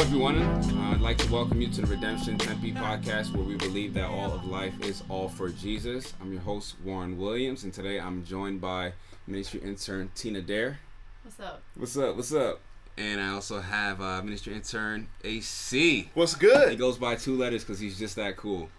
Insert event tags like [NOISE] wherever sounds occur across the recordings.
everyone. Uh, I'd like to welcome you to the Redemption Tempe podcast, where we believe that all of life is all for Jesus. I'm your host, Warren Williams, and today I'm joined by ministry intern Tina Dare. What's up? What's up? What's up? And I also have uh, ministry intern AC. What's good? He goes by two letters because he's just that cool.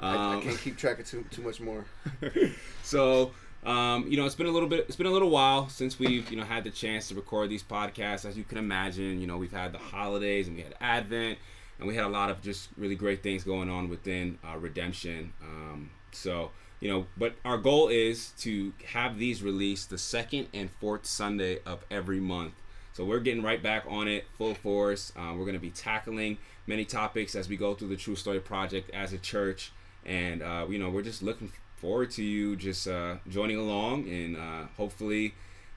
I, I Um, can't keep track of too too much more. [LAUGHS] so um, you know it's been a little bit it's been a little while since we've you know had the chance to record these podcasts. As you can imagine you know we've had the holidays and we had advent and we had a lot of just really great things going on within uh, redemption. Um, so you know but our goal is to have these released the second and fourth sunday of every month. So we're getting right back on it full force. Uh, we're going to be tackling many topics as we go through the true story project as a church. And uh, you know we're just looking forward to you just uh, joining along and uh, hopefully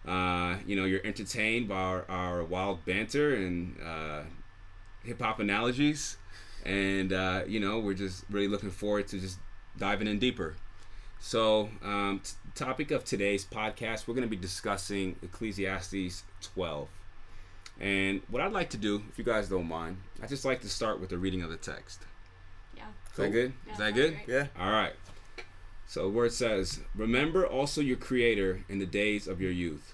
uh, you know you're entertained by our, our wild banter and uh, hip hop analogies and uh, you know we're just really looking forward to just diving in deeper so um, t- topic of today's podcast we're going to be discussing ecclesiastes 12 and what i'd like to do if you guys don't mind i'd just like to start with the reading of the text Yeah. is that good Yeah, is that good great. Yeah. all right. So where it says, "Remember also your Creator in the days of your youth,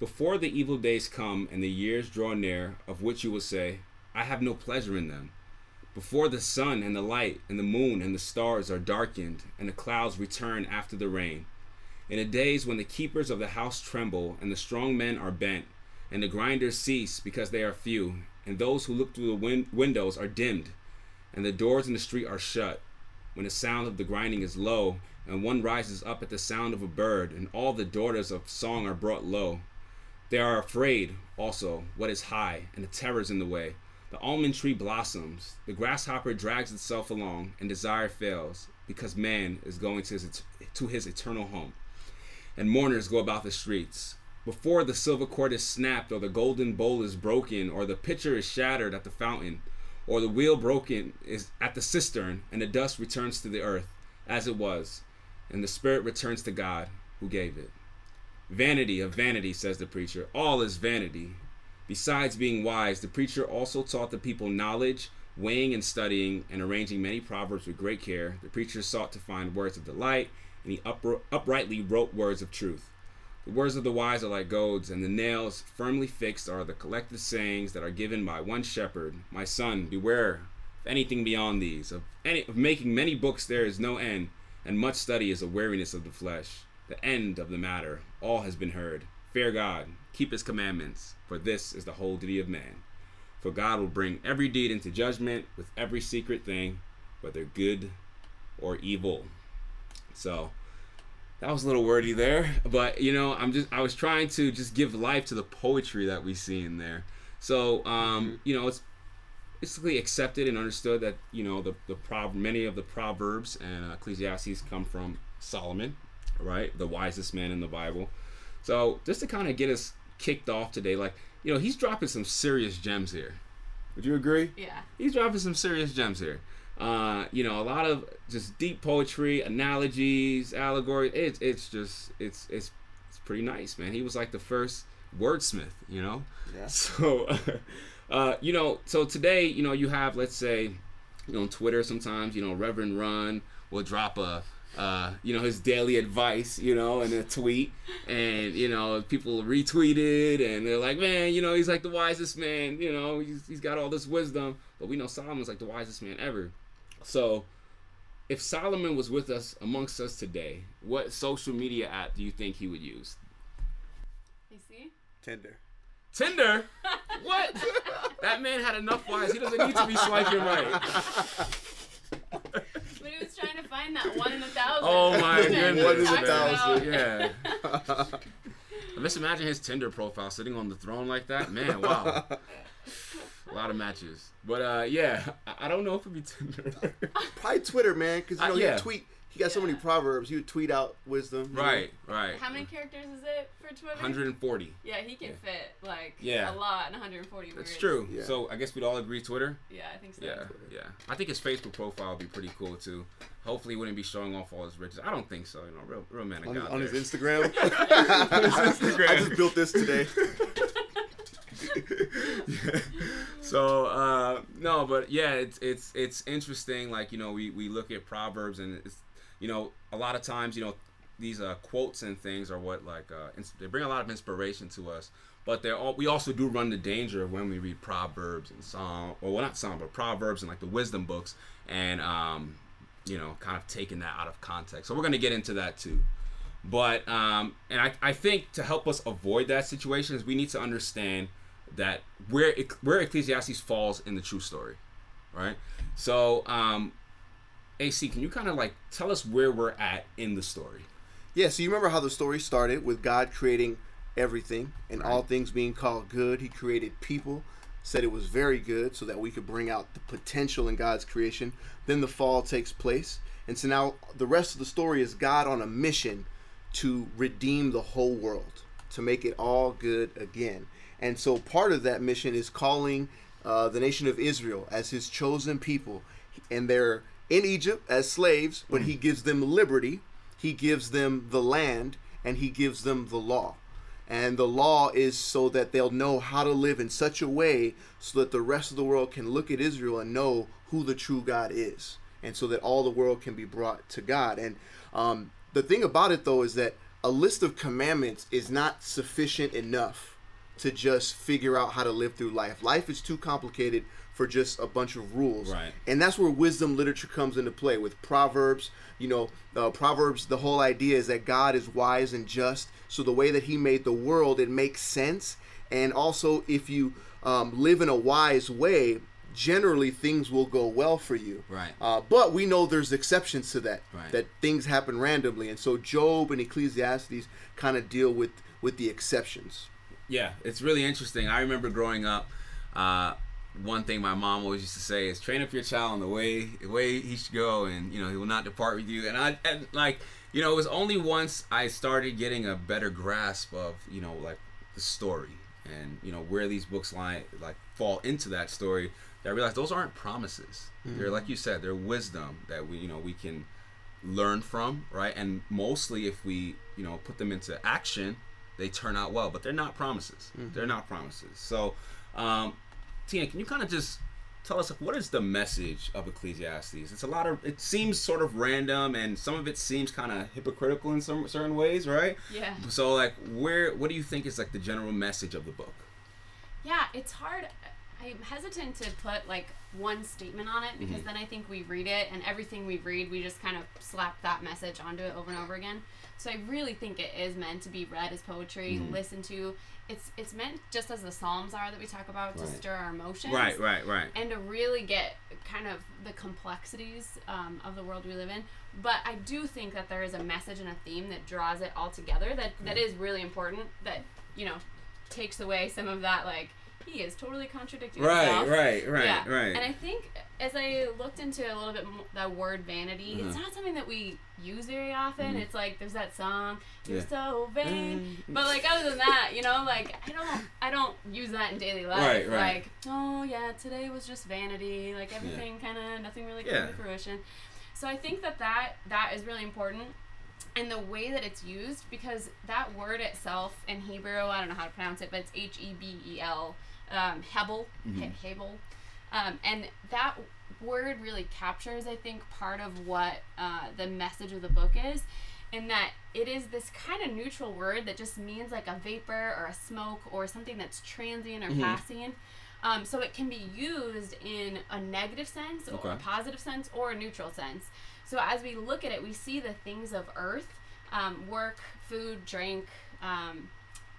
before the evil days come and the years draw near, of which you will say, I have no pleasure in them. Before the sun and the light and the moon and the stars are darkened, and the clouds return after the rain. In the days when the keepers of the house tremble, and the strong men are bent, and the grinders cease because they are few, and those who look through the win- windows are dimmed, and the doors in the street are shut." When the sound of the grinding is low, and one rises up at the sound of a bird, and all the daughters of song are brought low. They are afraid also what is high, and the terrors in the way. The almond tree blossoms, the grasshopper drags itself along, and desire fails, because man is going to his, to his eternal home. And mourners go about the streets. Before the silver cord is snapped, or the golden bowl is broken, or the pitcher is shattered at the fountain, or the wheel broken is at the cistern, and the dust returns to the earth as it was, and the spirit returns to God who gave it. Vanity of vanity, says the preacher. All is vanity. Besides being wise, the preacher also taught the people knowledge, weighing and studying, and arranging many proverbs with great care. The preacher sought to find words of delight, and he upr- uprightly wrote words of truth. The words of the wise are like goads, and the nails firmly fixed are the collected sayings that are given by one shepherd. My son, beware of anything beyond these. Of any of making many books there is no end, and much study is a weariness of the flesh. The end of the matter, all has been heard. Fear God, keep his commandments, for this is the whole duty of man. For God will bring every deed into judgment with every secret thing, whether good or evil. So that was a little wordy there, but you know, I'm just I was trying to just give life to the poetry that we see in there. So um, you know, it's basically accepted and understood that you know the the prov- many of the proverbs and uh, Ecclesiastes come from Solomon, right, the wisest man in the Bible. So just to kind of get us kicked off today, like you know, he's dropping some serious gems here. Would you agree? Yeah. he's dropping some serious gems here. Uh, you know, a lot of just deep poetry, analogies, allegories. It's it's just it's it's it's pretty nice, man. He was like the first wordsmith, you know. Yeah. So, uh, you know, so today, you know, you have let's say, you know, on Twitter sometimes, you know, Reverend Run will drop a. Uh, you know his daily advice, you know, in a tweet, and you know people retweet it, and they're like, man, you know, he's like the wisest man, you know, he's, he's got all this wisdom, but we know Solomon's like the wisest man ever. So, if Solomon was with us amongst us today, what social media app do you think he would use? You see? Tinder. Tinder? [LAUGHS] What? that man had enough wives. He doesn't need to be swiping right. [LAUGHS] But he was trying to find that one in a thousand. Oh my that [LAUGHS] goodness. we One in a thousand. about. Yeah. Just imagine his Tinder profile sitting on the throne like that. Man, wow. A lot of matches. But uh, yeah, [LAUGHS] I, I don't know if it'd be Tinder. [LAUGHS] Probably Twitter, man, because you Uh, know yeah. he tweet. He got so many proverbs. He would tweet out wisdom. you know? right, right. How many characters is it for Twitter? 140. Yeah, he can fit like Yeah. a lot in 140 words. That's true. Yeah. So I guess we'd all agree Twitter. Yeah, I think so. Yeah, yeah. I think his Facebook profile would be pretty cool too. Hopefully, he wouldn't be showing off all his riches. I don't think so. You know, real, real man of On, God on his there. Instagram. [LAUGHS] Instagram. I just built this today. So uh, no, but yeah, it's it's it's interesting. Like you know, we we look at proverbs and it's you know a lot of times you know these uh, quotes and things are what like uh, ins- they bring a lot of inspiration to us. But they're all, we also do run the danger of when we read proverbs and psalm, or well not psalm, but proverbs and like the wisdom books, and um, you know, kind of taking that out of context. So we're gonna get into that too. But um, and I, I think to help us avoid that situation is we need to understand that where where Ecclesiastes falls in the true story, right? So um, AC, can you kind of like tell us where we're at in the story? Yeah, so you remember how the story started with God creating everything and all things being called good. He created people, said it was very good so that we could bring out the potential in God's creation. Then the fall takes place. And so now the rest of the story is God on a mission to redeem the whole world, to make it all good again. And so part of that mission is calling uh, the nation of Israel as his chosen people. And they're in Egypt as slaves, but he gives them liberty, he gives them the land, and he gives them the law. And the law is so that they'll know how to live in such a way so that the rest of the world can look at Israel and know who the true God is. And so that all the world can be brought to God. And um, the thing about it, though, is that a list of commandments is not sufficient enough to just figure out how to live through life. Life is too complicated for just a bunch of rules. Right. And that's where wisdom literature comes into play with Proverbs. You know, uh, Proverbs, the whole idea is that God is wise and just. So the way that He made the world, it makes sense. And also, if you um, live in a wise way, generally things will go well for you. Right. Uh, but we know there's exceptions to that. Right. That things happen randomly, and so Job and Ecclesiastes kind of deal with with the exceptions. Yeah, it's really interesting. I remember growing up. Uh, one thing my mom always used to say is train up your child in the way the way he should go, and you know he will not depart with you. And I and like you know it was only once I started getting a better grasp of you know like the story and you know where these books lie like fall into that story that I realized those aren't promises. They're like you said, they're wisdom that we you know we can learn from, right? And mostly if we you know put them into action, they turn out well. But they're not promises. They're not promises. So. Um, Tina, can you kind of just tell us like, what is the message of Ecclesiastes? It's a lot of. It seems sort of random, and some of it seems kind of hypocritical in some certain ways, right? Yeah. So, like, where what do you think is like the general message of the book? Yeah, it's hard. I'm hesitant to put like one statement on it because Mm-hmm. then I think we read it and everything we read, we just kind of slap that message onto it over and over again. So I really think it is meant to be read as poetry, Mm-hmm. listened to. It's it's meant just as the Psalms are that we talk about to stir our emotions. Right, right, right. and to really get kind of the complexities um, of the world we live in. But I do think that there is a message and a theme that draws it all together that, that is really important, that, you know, takes away some of that, like, he is totally contradicting Right, himself. right, right, yeah. right. And I think as I looked into a little bit more, that word vanity, it's Uh-huh. not something that we use very often. It's like there's that song, "You're Yeah. so vain," but like other than that, you know, like I don't, I don't use that in daily life. Right, right. Like, oh yeah, today was just vanity. Like everything kind of, nothing really came Yeah. to fruition. So I think that that that is really important. And the way that it's used, because that word itself in Hebrew, I don't know how to pronounce it, but it's H E B E L, um, Hebel, He- Hebel. Um, and that word really captures, I think, part of what uh, the message of the book is, in that it is this kind of neutral word that just means like a vapor or a smoke or something that's transient or passing. Um, so it can be used in a negative sense or a positive sense or a neutral sense. So as we look at it, we see the things of earth, um, work, food, drink, um,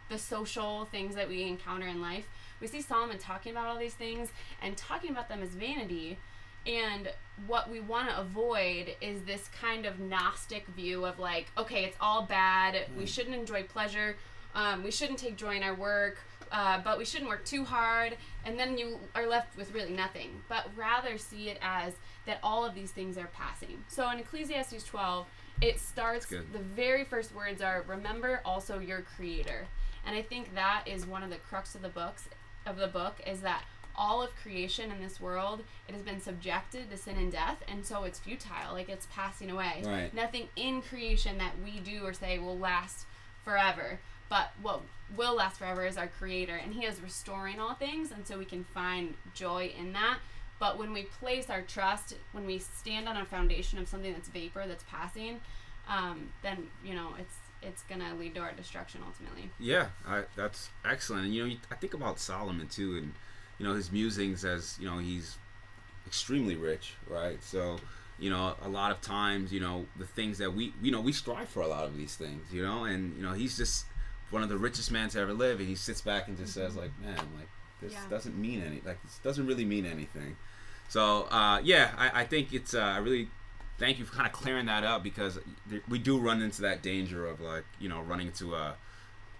the social things that we encounter in life. We see Solomon talking about all these things and talking about them as vanity. And what we want to avoid is this kind of Gnostic view of like, okay, it's all bad. We shouldn't enjoy pleasure. Um, we shouldn't take joy in our work. Uh, but we shouldn't work too hard. And then you are left with really nothing. But rather see it as that all of these things are passing. So in Ecclesiastes 12, it starts, the very first words are, remember also your creator. And I think that is one of the crux of the books of the book is that all of creation in this world it has been subjected to sin and death and so it's futile like it's passing away Right. nothing in creation that we do or say will last forever but what will last forever is our creator and he is restoring all things and so we can find joy in that but when we place our trust when we stand on a foundation of something that's vapor that's passing um, then you know it's it's gonna lead to our destruction ultimately Yeah, I, that's excellent. And you know, you- I think about Solomon too, and you know his musings as you know he's extremely rich, right? So you know, a lot of times, you know, the things that we you know we strive for a lot of these things, you know, and you know he's just one of the richest men to ever live, and he sits back and just says like, man, like this Yeah. doesn't mean any, like this doesn't really mean anything. So uh, yeah, I, I think it's uh, I really thank you for kind of clearing that up because we do run into that danger of like you know running into a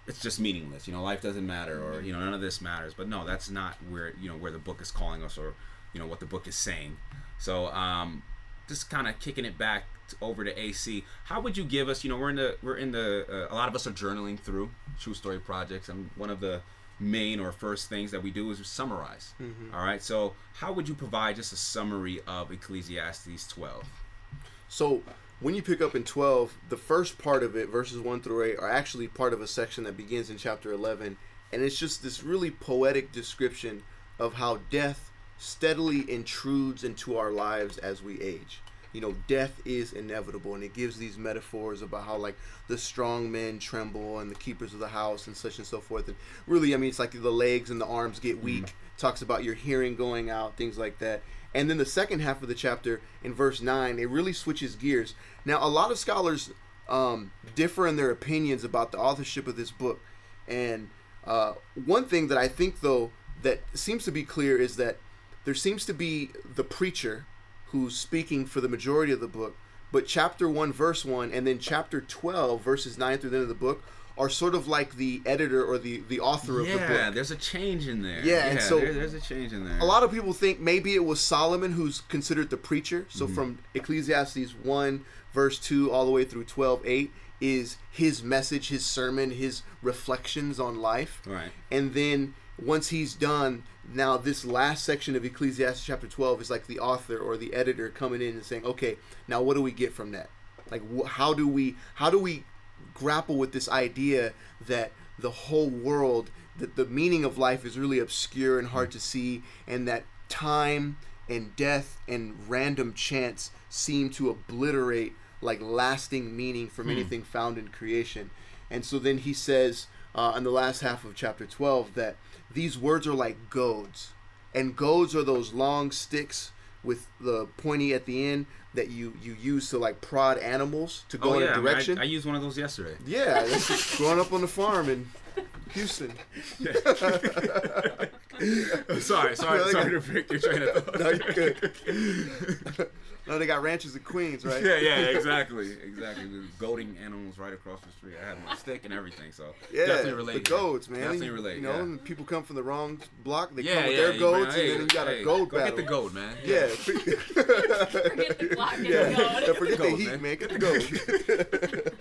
it's just meaningless you know life doesn't matter or you know none of this matters. But no that's not where you know where the book is calling us or you know what the book is saying. So um just kind of kicking it back over to AC how would you give us you know we're in the we're in the uh, a lot of us are journaling through true story projects and one of the main or first things that we do is summarize. All right? So how would you provide just a summary of Ecclesiastes 12 So when you pick up in 12, the first part of it, verses 1 through 8, are actually part of a section that begins in chapter 11. And it's just this really poetic description of how death steadily intrudes into our lives as we age. You know, death is inevitable, and it gives these metaphors about how, like, the strong men tremble and the keepers of the house and such and so forth. And really, I mean, it's like the legs and the arms get weak. Mm. Talks about your hearing going out, things like that. And then the second half of the chapter, in verse 9, it really switches gears. Now, a lot of scholars um, differ in their opinions about the authorship of this book. And uh, one thing that I think, though, that seems to be clear is that there seems to be the preacher who's speaking for the majority of the book, but chapter 1, verse 1, and then chapter 12, verses 9 through the end of the book, are sort of like the editor or the, the author of the book. yeah there's a change in there Yeah, and so- there- there's a change in there A lot of people think maybe it was Solomon who's considered the preacher. Mm-hmm. So from Ecclesiastes 1, verse 2, all the way through 12, 8, is his message, his sermon, his reflections on life. Right. And then once he's done, now this last section of Ecclesiastes chapter 12 is like the author or the editor coming in and saying, okay, now what do we get from that? Like, wh- how do we, how do we grapple with this idea that the whole world that the meaning of life is really obscure and hard to see and that time and death and random chance seem to obliterate like lasting meaning from anything found in creation. And so then he says uh, in the last half of chapter 12 that these words are like goads. And goads are those long sticks with the pointy at the end that you you use to like prod animals to go oh, in yeah, a direction I, I used one of those yesterday. yeah, growing up on the farm in Houston. [LAUGHS] sorry, [LAUGHS] sorry, No, they sorry got- to break your train of thought. No, you're good. [LAUGHS] no, they got ranches in Queens, right? yeah, yeah, exactly, exactly. We were goading animals right across the street. I had my stick and everything, so Yeah, definitely related. the goats, man. Definitely you, relate. You know, yeah. people come from the wrong block. They yeah, come with yeah, their goats, bring- and then you got hey, a goat Go battle. get the goat, man. Yeah. Forget the block and yeah. the goat. Forget the goat, heat, man. man. Get the goat.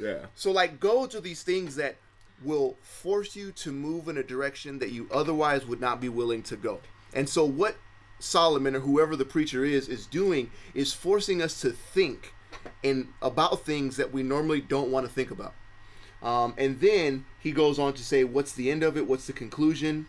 yeah. So like goads are these things that will force you to move in a direction that you otherwise would not be willing to go. And so what Solomon or whoever the preacher is is doing is forcing us to think and about things that we normally don't want to think about. Um, and then he goes on to say, what's the end of it? What's the conclusion?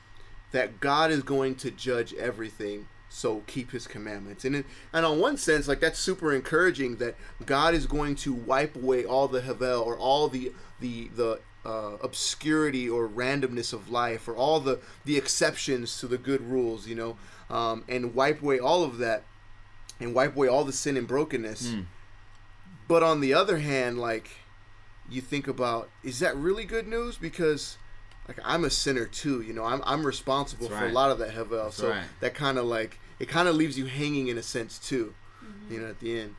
That God is going to judge everything. So keep his commandments. And in, and on one sense, like that's super encouraging that God is going to wipe away all the havel or all the the the uh, obscurity or randomness of life or all the the exceptions to the good rules, you know, um, and wipe away all of that and wipe away all the sin and brokenness. Hmm. But on the other hand, like you think about, is that really good news? Because like I'm a sinner too, you know, I'm I'm responsible That's for a lot of that havel. So right. that kind of like it kind of leaves you hanging in a sense too, you know, at the end.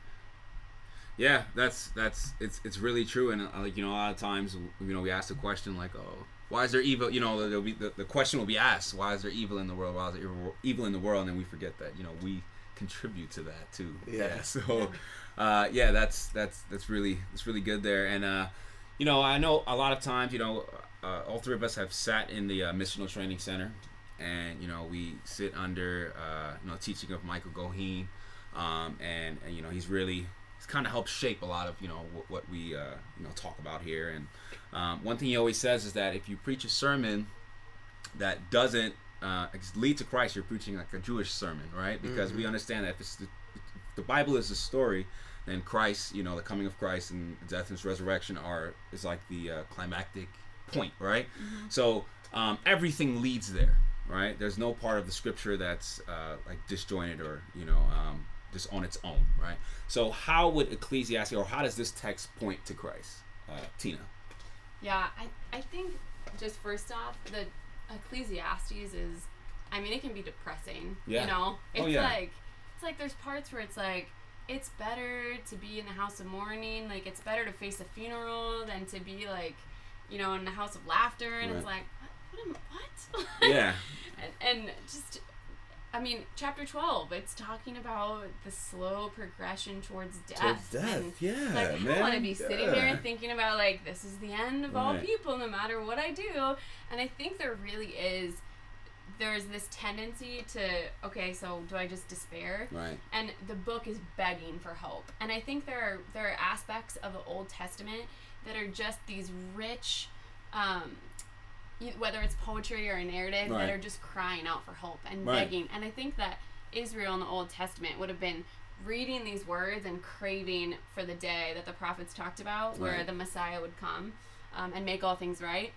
Yeah, that's that's it's it's really true, and uh, like you know, a lot of times you know we ask the question like, oh, why is there evil? You know, there'll be the, the question will be asked, why is there evil in the world? Why is there evil- evil in the world? And then we forget that you know we contribute to that too. Yeah. [LAUGHS] So, uh, yeah, that's that's that's really that's really good there, and uh, you know, I know a lot of times, you know, uh, all three of us have sat in the uh, missional training center, and you know, we sit under uh, you know teaching of Michael Goheen, um, and, and you know, he's really it's kind of helps shape a lot of you know what, what we uh, you know talk about here. And um, one thing he always says is that if you preach a sermon that doesn't uh, lead to Christ, you're preaching like a Jewish sermon, right? Because we understand that if it's the, if the Bible is a story, then Christ, you know, the coming of Christ and death and his resurrection are is like the uh, climactic point, right? So um, everything leads there, right? There's no part of the scripture that's uh, like disjointed or you know um, just on its own, right? So how would Ecclesiastes or how does this text point to Christ, uh, Tina? Yeah, I, I think just first off, the Ecclesiastes is, I mean, it can be depressing. Yeah. You know, it's Oh, yeah. like, it's like there's parts where it's like, it's better to be in the house of mourning. Like, it's better to face a funeral than to be like, you know, in the house of laughter. And it's like, what? What? am- what? Yeah. [LAUGHS] and, and just I mean, chapter 12, it's talking about the slow progression towards death. Towards death, and, yeah, Like, I man, want to be sitting there yeah. and thinking about, like, this is the end of all people, no matter what I do. And I think there really is, there's this tendency to, okay, so do I just despair? Right. and the book is begging for hope. And I think there are there are aspects of the Old Testament that are just these rich, um, whether it's poetry or a narrative, Right. that are just crying out for hope and Right. begging. And I think that Israel in the Old Testament would have been reading these words and craving for the day that the prophets talked about, where the Messiah would come um, and make all things right.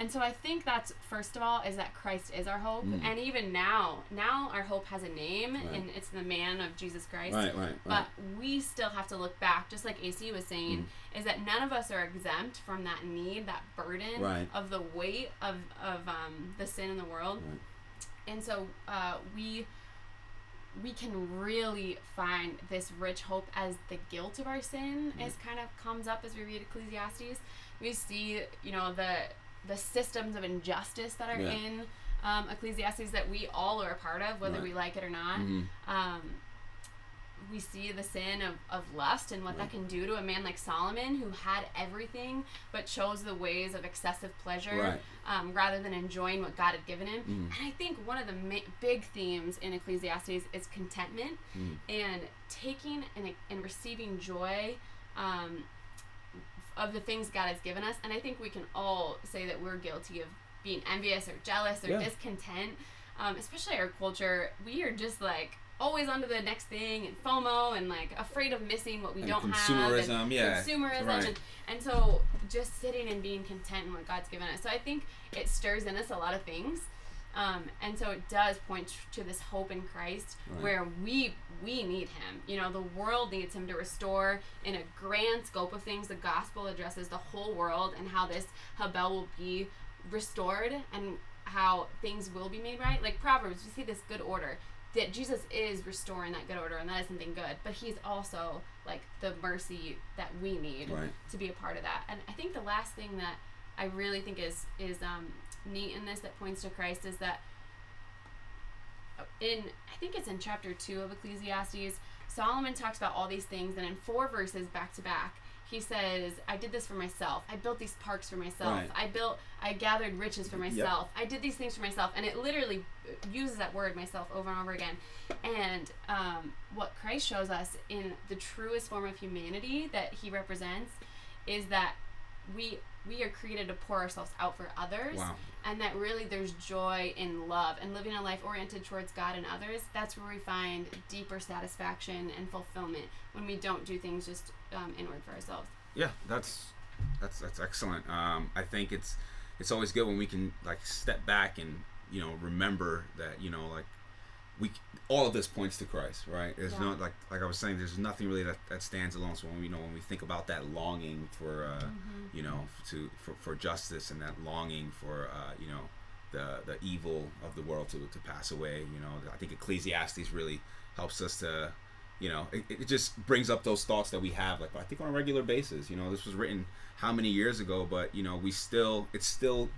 And so I think that's first of all is that Christ is our hope, Mm. and even now, now our hope has a name, Right. and it's the man of Jesus Christ. Right. Right. But we still have to look back, just like AC was saying, Mm. is that none of us are exempt from that need, that burden Right. of the weight of of um, the sin in the world. Right. And so uh, we we can really find this rich hope as the guilt of our sin is kind of comes up as we read Ecclesiastes. We see, you know, the the systems of injustice that are Yeah. in um, Ecclesiastes that we all are a part of, whether Right. we like it or not. Mhm. Um, we see the sin of, of lust and what Right. that can do to a man like Solomon who had everything but chose the ways of excessive pleasure Right. um, rather than enjoying what God had given him. Mm. And I think one of the ma- big themes in Ecclesiastes is contentment Mm. and taking and, and receiving joy um, of the things God has given us. And I think we can all say that we're guilty of being envious or jealous or Yeah. discontent, um, especially our culture. We are just like always onto the next thing and FOMO and like afraid of missing what we And don't have. consumerism, and yeah, Consumerism. right. And, and so just sitting and being content in what God's given us. So I think it stirs in us a lot of things. Um, and so it does point to this hope in Christ Right. where we we need him. You know, the world needs him to restore in a grand scope of things. The gospel addresses the whole world and how this Habel will be restored and how things will be made right. Like Proverbs, we see this good order that Jesus is restoring that good order and that is something good, but he's also like the mercy that we need Right. to be a part of that. And I think the last thing that I really think is is um, neat in this that points to Christ is that in I think it's in chapter two of Ecclesiastes, Solomon talks about all these things, and in four verses back to back, he says, "I did this for myself. I built these parks for myself. Right. I built, I gathered riches for myself. I did these things for myself." And it literally uses that word myself over and over again. And um, what Christ shows us in the truest form of humanity that He represents is that we we are created to pour ourselves out for others Wow. and that really there's joy in love and living a life oriented towards God and others. That's where we find deeper satisfaction and fulfillment when we don't do things just um, inward for ourselves. Yeah, that's that's that's excellent. Um, I think it's it's always good when we can like step back and you know remember that you know like we all of this points to Christ, right? There's Yeah. not like like I was saying, there's nothing really that, that stands alone. So when we you know when we think about that longing for uh, Mm-hmm. you know to for, for justice and that longing for uh, you know the the evil of the world to, to pass away, you know, I think Ecclesiastes really helps us to you know it, it just brings up those thoughts that we have like i think on a regular basis you know this was written how many years ago but you know we still it's still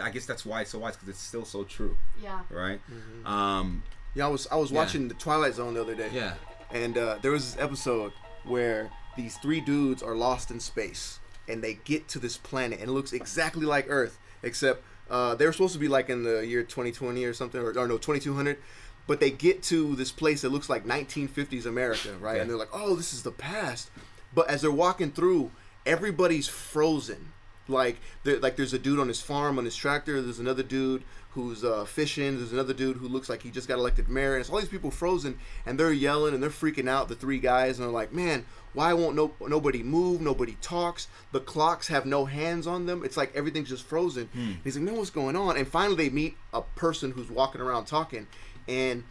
i guess that's why it's so wise because it's still so true Yeah. right um Yeah, I was I was Yeah. watching the Twilight Zone the other day. yeah And uh, there was this episode where these three dudes are lost in space and they get to this planet and it looks exactly like Earth, except uh, they were supposed to be like in the year 2020 or something, or, or no, 2200. but they get to this place that looks like 1950s America, right? Okay. And they're like, "Oh, this is the past." But as they're walking through, everybody's frozen. Like, there, like there's a dude on his farm on his tractor. There's another dude who's uh, fishing. There's another dude who looks like he just got elected mayor. And it's all these people frozen, and they're yelling and they're freaking out. The three guys, and they're like, "Man, why won't no nobody move? Nobody talks. The clocks have no hands on them. It's like everything's just frozen." He's like, "No, what's going on?" And finally, they meet a person who's walking around talking, and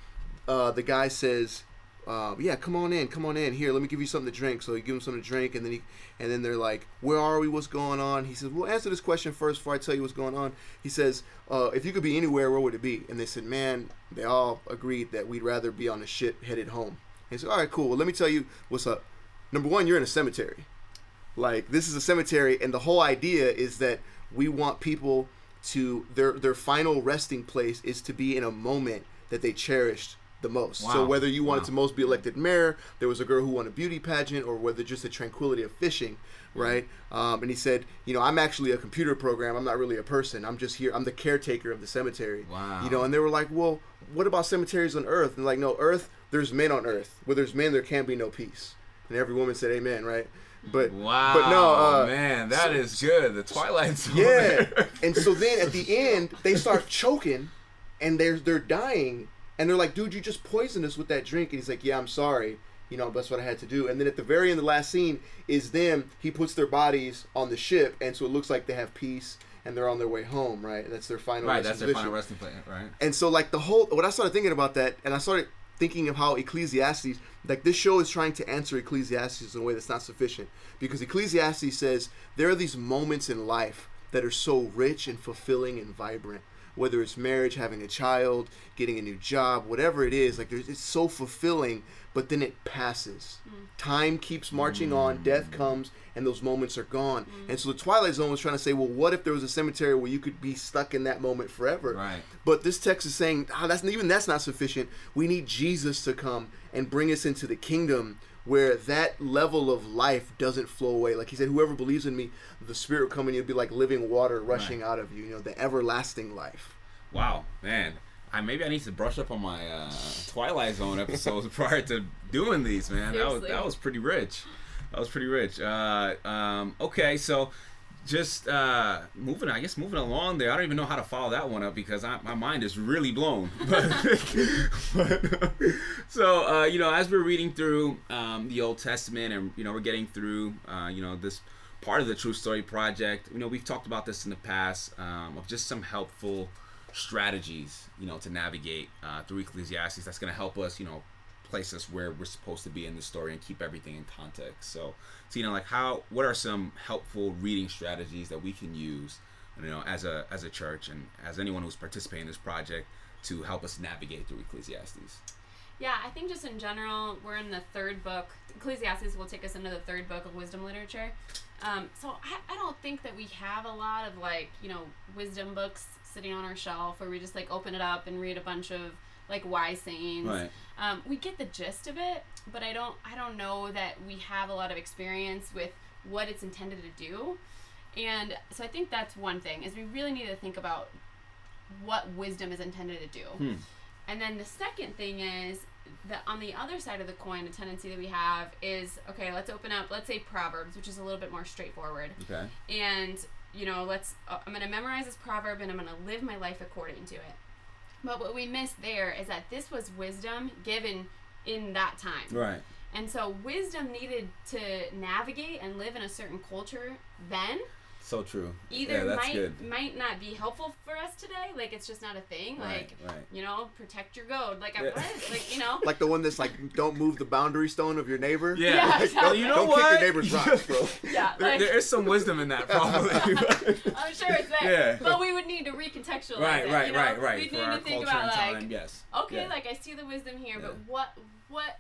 uh, the guy says, uh, "Yeah, come on in, come on in. Here, let me give you something to drink." So he gives him something to drink, and then he, and then they're like, "Where are we? What's going on?" He says, "Well, answer this question first before I tell you what's going on." He says, uh, "If you could be anywhere, where would it be?" And they said, "Man, they all agreed that we'd rather be on a ship headed home." He said, "All right, cool. Well, let me tell you what's up. Number one, you're in a cemetery. Like this is a cemetery, and the whole idea is that we want people to their their final resting place is to be in a moment that they cherished the most. So whether you wanted Wow. to most be elected mayor, there was a girl who won a beauty pageant, or whether just the tranquility of fishing, right? Um, and he said, you know, I'm actually a computer program. I'm not really a person. I'm just here. I'm the caretaker of the cemetery. Wow. You know, and they were like, well, what about cemeteries on Earth? And like, no, Earth. There's men on Earth. Where there's men, there can be no peace. And every woman said, Amen. Right? But Wow, but no, uh, man, that so- is good. The Twilight Zone. yeah. [LAUGHS] and so then at the end, they start choking, and they're they're dying, and they're like, "Dude, you just poisoned us with that drink." And he's like, "Yeah, I'm sorry. You know, that's what I had to do." And then at the very end, the last scene is them. He puts their bodies on the ship, and so it looks like they have peace, and they're on their way home. Right? That's their final. right, that's their resting final resting place, right? And so like the whole when I started thinking about that and I started thinking of how Ecclesiastes like this show is trying to answer Ecclesiastes in a way that's not sufficient because Ecclesiastes says there are these moments in life that are so rich and fulfilling and vibrant whether it's marriage having a child getting a new job whatever it is like there's, it's so fulfilling but then it passes. Mm. Time keeps marching mm. on death comes and those moments are gone. Mm. And so the twilight zone was trying to say well what if there was a cemetery where you could be stuck in that moment forever? Right. but this text is saying ah, that's even that's not sufficient. We need Jesus to come and bring us into the kingdom where that level of life doesn't flow away. Like he said, whoever believes in me, the Spirit will come and you'll be like living water rushing Right. out of you. You know, the everlasting life. Wow, man. I maybe I need to brush up on my uh, Twilight Zone episodes [LAUGHS] prior to doing these, man. That was that was pretty rich. That was pretty rich. Uh, um, okay, so just uh, moving, I guess moving along there. I don't even know how to follow that one up because I, my mind is really blown. [LAUGHS] But, [LAUGHS] so uh, you know, as we're reading through um, the Old Testament, and you know, we're getting through, uh, you know, this part of the True Story Project. You know, we've talked about this in the past um, of just some helpful strategies, you know, to navigate uh, through Ecclesiastes. That's going to help us, you know, place us where we're supposed to be in the story and keep everything in context. So, so you know, like how, what are some helpful reading strategies that we can use, you know, as a as a church and as anyone who's participating in this project to help us navigate through Ecclesiastes. Yeah, I think just in general, we're in the third book. Ecclesiastes will take us into the third book of wisdom literature. Um, so I, I don't think that we have a lot of like, you know, wisdom books sitting on our shelf where we just like open it up and read a bunch of like wise sayings. Right. Um, we get the gist of it, but I don't I don't know that we have a lot of experience with what it's intended to do. And so I think that's one thing is we really need to think about what wisdom is intended to do. Hmm. And then the second thing is that on the other side of the coin, a tendency that we have is okay, let's open up, let's say Proverbs, which is a little bit more straightforward. Okay. And, you know, let's, uh, I'm going to memorize this proverb and I'm going to live my life according to it. But what we miss there is that this was wisdom given in that time. Right. And so wisdom needed to navigate and live in a certain culture then So true. either yeah, that's might good. might not be helpful for us today. Like it's just not a thing. Right, like right. you know, protect your goat. Like I Yeah. what? Like you know. [LAUGHS] Like the one that's like, don't move the boundary stone of your neighbor. Yeah. Yeah, Like, exactly. don't, You know don't what? kick your neighbor's [LAUGHS] rocks, bro. yeah. There, Like, there is some wisdom in that, probably. [LAUGHS] I'm sure it's there. Yeah. But we would need to recontextualize right, it. right, you know? right, right. We For need our to think culture about like, time, yes. okay, Yeah. like I see the wisdom here, but Yeah. what what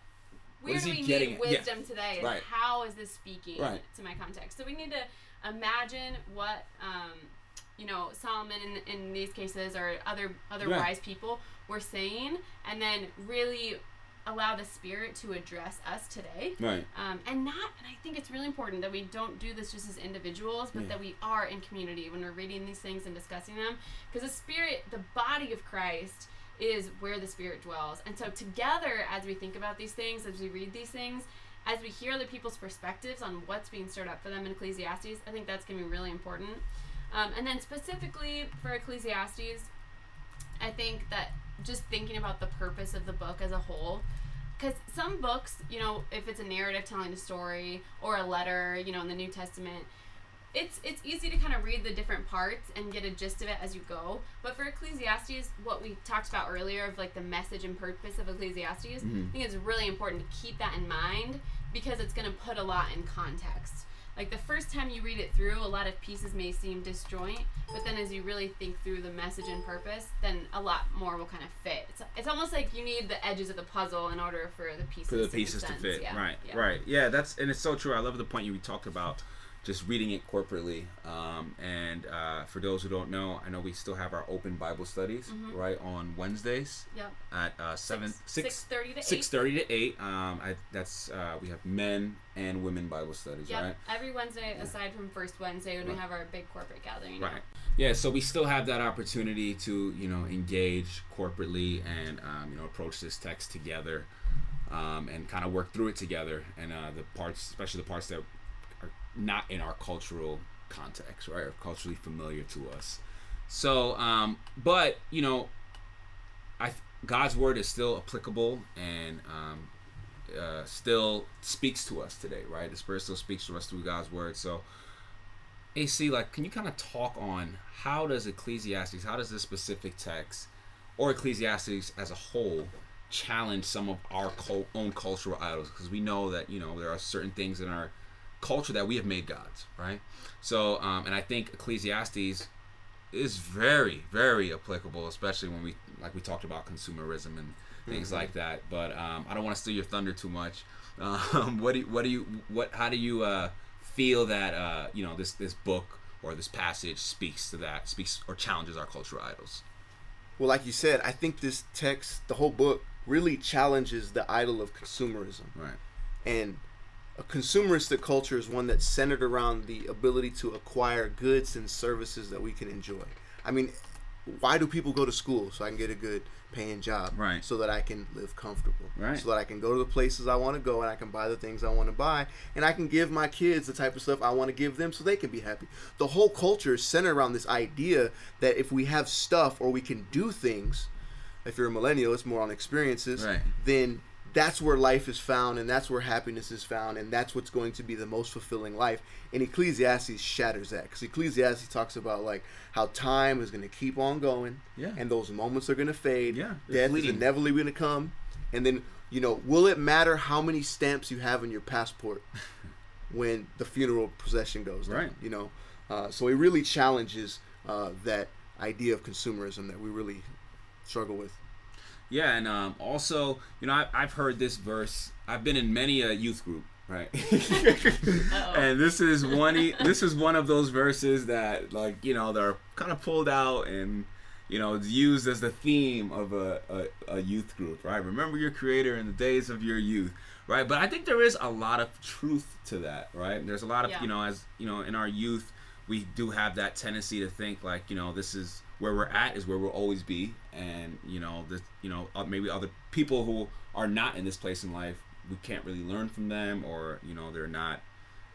where is do we need at? Yeah. wisdom today? And Right. how is this speaking Right. to my context? So we need to imagine what um, you know Solomon in, in these cases or other other Yeah. wise people were saying, and then really allow the Spirit to address us today. Right. Um, and not, and I think it's really important that we don't do this just as individuals, but Yeah. that we are in community when we're reading these things and discussing them. Because the Spirit, the body of Christ, is where the Spirit dwells. And so, together, as we think about these things, as we read these things, as we hear other people's perspectives on what's being stirred up for them in Ecclesiastes, I think that's going to be really important. Um, and then, specifically for Ecclesiastes, I think that just thinking about the purpose of the book as a whole, because some books, you know, if it's a narrative telling a story or a letter, you know, in the New Testament, it's it's easy to kind of read the different parts and get a gist of it as you go. But for Ecclesiastes, what we talked about earlier of like the message and purpose of Ecclesiastes, Mhm. I think it's really important to keep that in mind because it's going to put a lot in context. Like the first time you read it through, a lot of pieces may seem disjoint, but then as you really think through the message and purpose, then a lot more will kind of fit. It's, it's almost like you need the edges of the puzzle in order for the pieces for the to pieces to fit. Yeah, Right, yeah. right. Yeah, that's and it's so true. I love the point you talked about just reading it corporately. Um, and uh, for those who don't know, I know we still have our open Bible studies Mhm. right on Wednesdays Yep. at uh, seven Six six thirty to eight. six thirty to eight. Um, I, that's uh, we have men and women Bible studies, Yep. right? Every Wednesday, aside from first Wednesday when we have our big corporate gathering. Right. Yeah, so we still have that opportunity to, you know, engage corporately and, um, you know, approach this text together um, and kind of work through it together. And uh, the parts, especially the parts that not in our cultural context, right, or culturally familiar to us. So, um, but, you know, I God's word is still applicable and um, uh, still speaks to us today, right? The Spirit still speaks to us through God's word. So, AC, like, can you kind of talk on how does Ecclesiastes, how does this specific text, or Ecclesiastes as a whole, challenge some of our cul- own cultural idols? Because we know that you know there are certain things in our culture that we have made gods, right? So, um, and I think Ecclesiastes is very, very applicable, especially when we, like we talked about consumerism and things like that. But um, I don't want to steal your thunder too much. [LAUGHS] Um, what do you, what do you, what, how do you uh, feel that uh, you know this this book or this passage speaks to that, speaks or challenges our cultural idols? Well, like you said, I think this text, the whole book, really challenges the idol of consumerism. Right. And a consumeristic culture is one that's centered around the ability to acquire goods and services that we can enjoy. I mean, why do people go to school? So I can get a good paying job. Right. So that I can live comfortable. Right. So that I can go to the places I want to go and I can buy the things I want to buy and I can give my kids the type of stuff I want to give them so they can be happy. The whole culture is centered around this idea that if we have stuff or we can do things, if you're a millennial, it's more on experiences, Right. then that's where life is found and that's where happiness is found and that's what's going to be the most fulfilling life and ecclesiastes shatters that because ecclesiastes talks about like how time is going to keep on going Yeah. and those moments are going to fade Yeah, death fleeting. is inevitably going to come and then you know will it matter how many stamps you have in your passport [LAUGHS] when the funeral procession goes down, Right. you know uh, so it really challenges uh, that idea of consumerism that we really struggle with Yeah, and um, also, you know, I, I've heard this verse. I've been in many a youth group, right? [LAUGHS] and this is one. This is one of those verses that, like, you know, they're kind of pulled out and, you know, it's used as the theme of a, a, a youth group, right? Remember your creator in the days of your youth, right? But I think there is a lot of truth to that, right? There's a lot of, Yeah. you know, as you know, in our youth, we do have that tendency to think like, you know, this is where we're at is where we'll always be, and you know, the, you know, uh, maybe other people who are not in this place in life, we can't really learn from them, or you know, they're not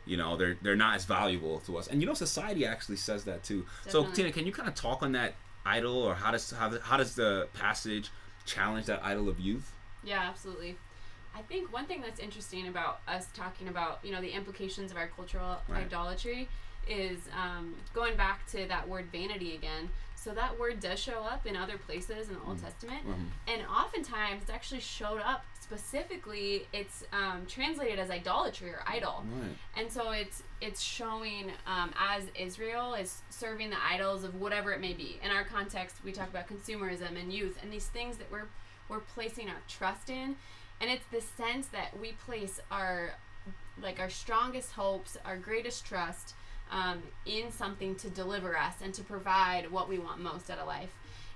you know they're they're not as valuable to us and you know society actually says that too so tina can you kind of talk on that idol or how does how, how does the passage challenge that idol of youth Yeah, absolutely. I think one thing that's interesting about us talking about, you know, the implications of our cultural Right. idolatry is um, going back to that word vanity again. So that word does show up in other places in the Old Testament, Mhm. and oftentimes it's actually showed up specifically. It's um, translated as idolatry or idol. right And so it's it's showing um, as Israel is serving the idols of whatever it may be. In our context, we talk about consumerism and youth and these things that we're we're placing our trust in, and it's the sense that we place our like our strongest hopes, our greatest trust um, in something to deliver us and to provide what we want most out of life.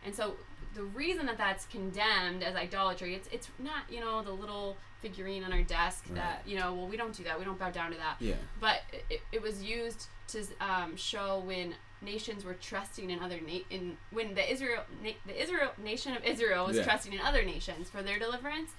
And so the reason that that's condemned as idolatry, it's it's not you know the little figurine on our desk Right. that you know well we don't do that we don't bow down to that. Yeah. But it, it was used to um, show when nations were trusting in other na- in when the Israel na- the Israel nation of Israel was Yeah. trusting in other nations for their deliverance.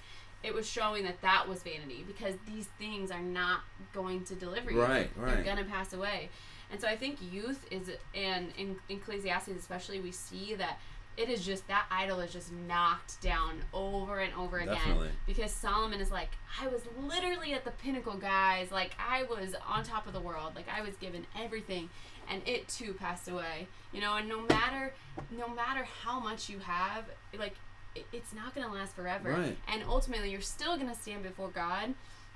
It was showing that that was vanity because these things are not going to deliver you. Right, right. They're gonna pass away. And so I think youth is, and in Ecclesiastes especially, we see that it is just that idol is just knocked down over and over again. Definitely. Because Solomon is like, I was literally at the pinnacle, guys. Like I was on top of the world. Like I was given everything, and it too passed away. You know, and no matter, no matter how much you have, like it's not gonna last forever. Right. And ultimately, you're still gonna stand before God,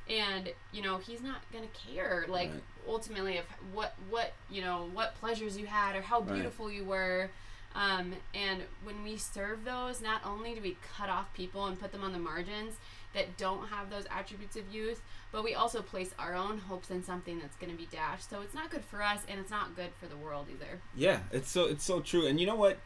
and you know He's not gonna care. Like Right. ultimately, of what what you know what pleasures you had or how Right. beautiful you were. Um, and when we serve those, not only do we cut off people and put them on the margins that don't have those attributes of youth, but we also place our own hopes in something that's going to be dashed. So it's not good for us, and it's not good for the world either. Yeah, it's so it's so true. And you know what?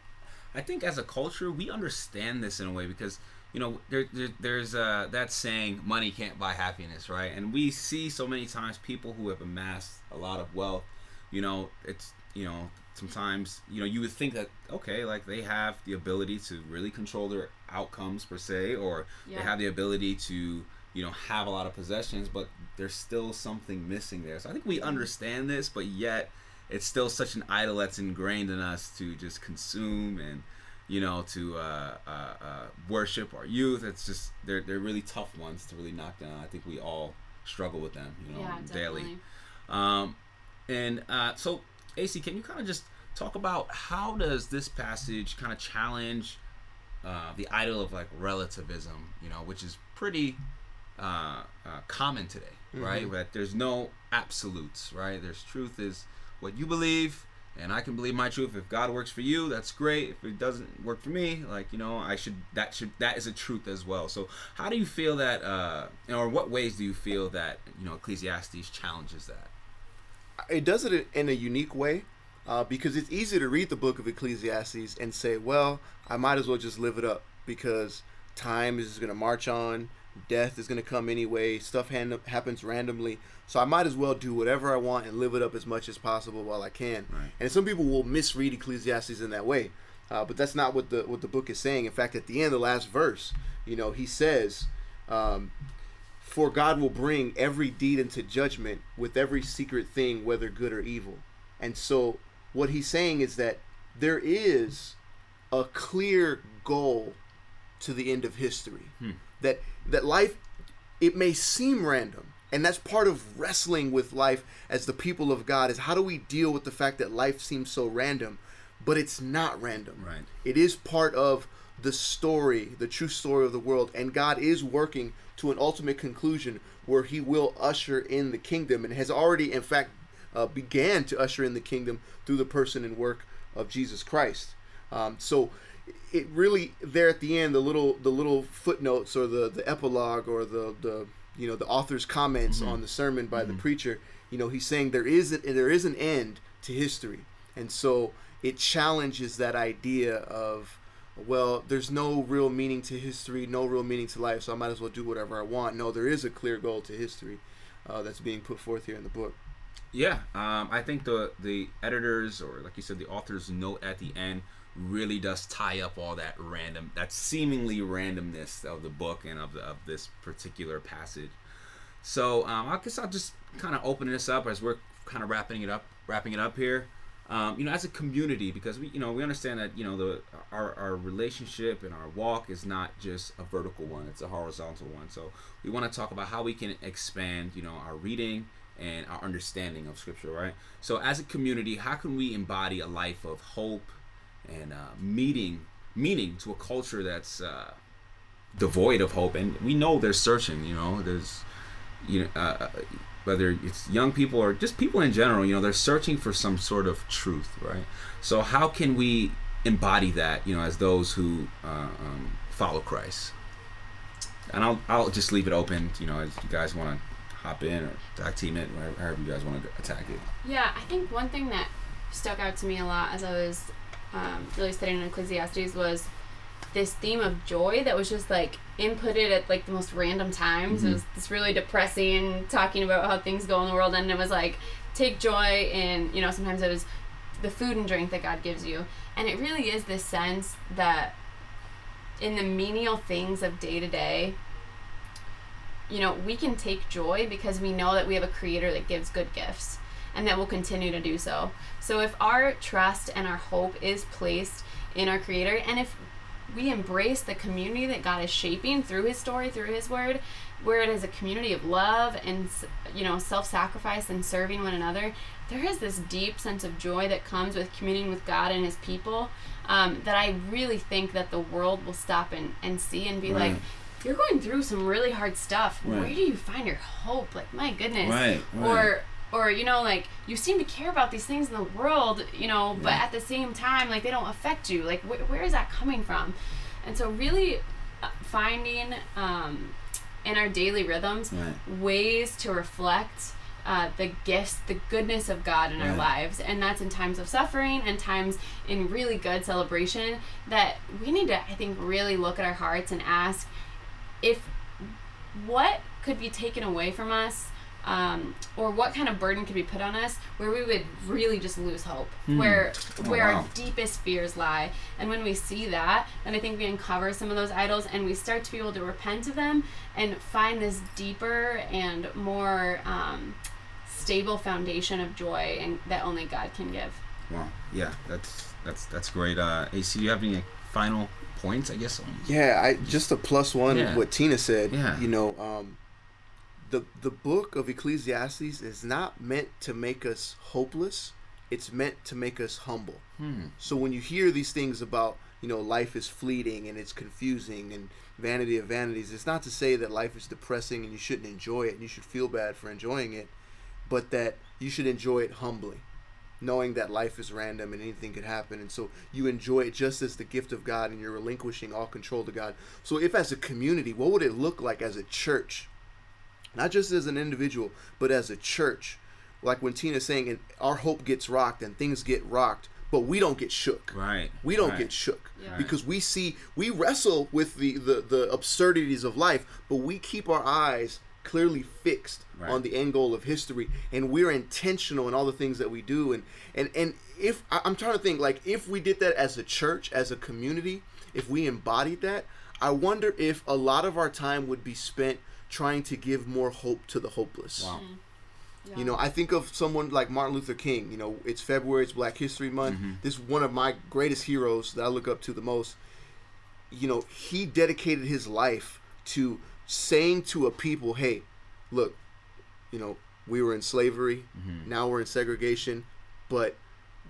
I think as a culture, we understand this in a way because you know there, there there's uh, that saying, "Money can't buy happiness," right? And we see so many times people who have amassed a lot of wealth. You know, it's you know sometimes you know you would think that okay, like they have the ability to really control their outcomes per se, or Yeah. they have the ability to you know have a lot of possessions, but there's still something missing there. So I think we understand this, but yet it's still such an idol that's ingrained in us to just consume and you know to uh, uh, uh, worship our youth. It's just they're they're really tough ones to really knock down. I think we all struggle with them, you know, yeah, daily. Um, and uh, so, AC, can you kind of just talk about how does this passage kind of challenge uh, the idol of like relativism, you know, which is pretty uh, uh, common today, right? That there's no absolutes, right? There's truth is what you believe, and I can believe my truth. If God works for you, that's great. If it doesn't work for me, like you know, I should that should that is a truth as well. So, how do you feel that, uh, or what ways do you feel that you know Ecclesiastes challenges that? it does it in a unique way uh, because it's easy to read the book of Ecclesiastes and say, well, I might as well just live it up because time is going to march on, death is going to come anyway, stuff hand- happens randomly. So I might as well do whatever I want and live it up as much as possible while I can. Right. And some people will misread Ecclesiastes in that way. Uh, but that's not what the what the book is saying. In fact, at the end, the last verse, you know, he says, um, for God will bring every deed into judgment with every secret thing, whether good or evil. And so, what he's saying is that there is a clear goal to the end of history. That that life, it may seem random, and that's part of wrestling with life as the people of God. Is how do we deal with the fact that life seems so random, but it's not random. Right. It is part of the story, the true story of the world, and God is working to an ultimate conclusion where He will usher in the kingdom, and has already, in fact, uh, began to usher in the kingdom through the person and work of Jesus Christ. Um, so, it really there at the end, the little the little footnotes or the the epilogue or the the you know the author's comments on the sermon by the preacher. You know, he's saying there is a, there is an end to history, and so it challenges that idea of well, there's no real meaning to history, no real meaning to life, so I might as well do whatever I want. No, there is a clear goal to history uh, that's being put forth here in the book. Yeah, um, I think the the editors or like you said, the author's note at the end really does tie up all that random, that seemingly randomness of the book and of the, of this particular passage. So um, I guess I'll just kind of open this up as we're kind of wrapping it up, wrapping it up here. Um, you know, as a community, because we, you know, we understand that you know the our our relationship and our walk is not just a vertical one; it's a horizontal one. So we want to talk about how we can expand, you know, our reading and our understanding of Scripture, right? So as a community, how can we embody a life of hope and uh, meeting meaning to a culture that's uh, devoid of hope? And we know they're searching. You know, there's you know. Uh, whether it's young people or just people in general, you know, they're searching for some sort of truth, right? So how can we embody that, you know, as those who uh, um, follow Christ? And I'll I'll just leave it open, you know, if you guys want to hop in or tag team it, however you guys want to attack it. Yeah, I think one thing that stuck out to me a lot as I was um, really studying in Ecclesiastes was this theme of joy that was just like inputted at like the most random times. Mm-hmm. It was this really depressing talking about how things go in the world, and it was like take joy in you know sometimes it was the food and drink that God gives you, and it really is this sense that in the menial things of day to day. You know, we can take joy because we know that we have a creator that gives good gifts and that will continue to do so. So if our trust and our hope is placed in our creator and if we embrace the community that God is shaping through his story, through his word, where it is a community of love and you know, self-sacrifice and serving one another, there is this deep sense of joy that comes with communing with God and his people um, that I really think that the world will stop and, and see and be Right. like, you're going through some really hard stuff. Where do you find your hope? Like, my goodness. Right, right. Or or you know like you seem to care about these things in the world you know but Yeah. at the same time like they don't affect you like wh- where is that coming from and so really uh, finding um, in our daily rhythms Right. ways to reflect uh, the gifts the goodness of god in our lives and that's in times of suffering and times in really good celebration that we need to i think really look at our hearts and ask if what could be taken away from us um, or what kind of burden could be put on us where we would really just lose hope where Oh, where wow. our deepest fears lie and when we see that then i think we uncover some of those idols and we start to be able to repent of them and find this deeper and more um, stable foundation of joy and that only god can give Wow. Yeah, that's that's that's great. Uh, AC, do you have any final points? I guess. Yeah, I just a plus one Yeah. what Tina said. Yeah. You know, um, the the book of Ecclesiastes is not meant to make us hopeless. It's meant to make us humble. Hmm. So when you hear these things about you know life is fleeting and it's confusing and vanity of vanities, it's not to say that life is depressing and you shouldn't enjoy it and you should feel bad for enjoying it, but that you should enjoy it humbly knowing that life is random and anything could happen and so you enjoy it just as the gift of god and you're relinquishing all control to god so if as a community what would it look like as a church not just as an individual but as a church like when tina's saying and our hope gets rocked and things get rocked but we don't get shook Right. we don't right. get shook Yeah. because we see we wrestle with the, the the absurdities of life but we keep our eyes clearly fixed Right. on the end goal of history and we're intentional in all the things that we do and and and if I- i'm trying to think like if we did that as a church as a community if we embodied that i wonder if a lot of our time would be spent trying to give more hope to the hopeless Wow. Mm-hmm. Yeah. you know, I think of someone like Martin Luther King. You know, it's February, it's Black History Month. Mm-hmm. This is one of my greatest heroes that I look up to the most. You know, he dedicated his life to saying to a people, hey, look, you know, we were in slavery, mm-hmm. now we're in segregation, but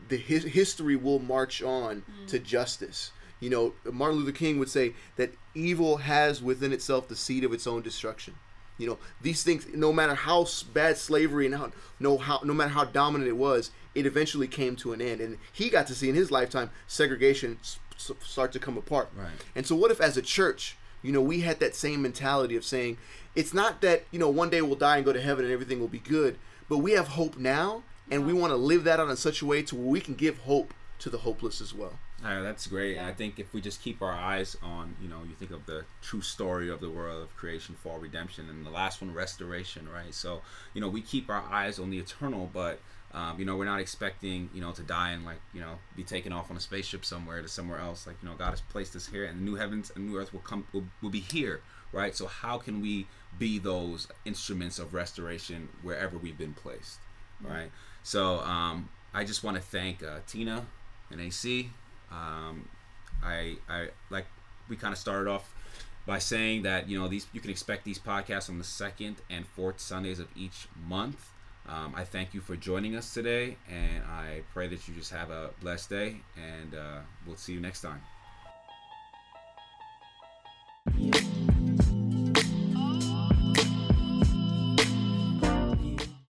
the his, history will march on to mm. justice. You know, Martin Luther King would say that evil has within itself the seed of its own destruction. You know, these things, no matter how bad slavery and how no how no matter how dominant it was, it eventually came to an end. And he got to see in his lifetime segregation s- s- start to come apart. Right. And so, what if as a church, you know, we had that same mentality of saying, it's not that you know one day we'll die and go to heaven and everything will be good, but we have hope now, and we want to live that out in such a way to where we can give hope to the hopeless as well. Uh, that's great. Yeah. I think if we just keep our eyes on, you know, you think of the true story of the world of creation, fall, redemption, and the last one, restoration, right? So, you know, we keep our eyes on the eternal, but, um, you know, we're not expecting, you know, to die and, like, you know, be taken off on a spaceship somewhere to somewhere else. Like, you know, God has placed us here, and the new heavens and new earth will come, will, will be here, right? So, how can we be those instruments of restoration wherever we've been placed, right? So, um, I just want to thank uh, Tina and AC. Um, I, I like we kind of started off by saying that you know these you can expect these podcasts on the second and fourth Sundays of each month. Um, I thank you for joining us today, and I pray that you just have a blessed day, and uh, we'll see you next time.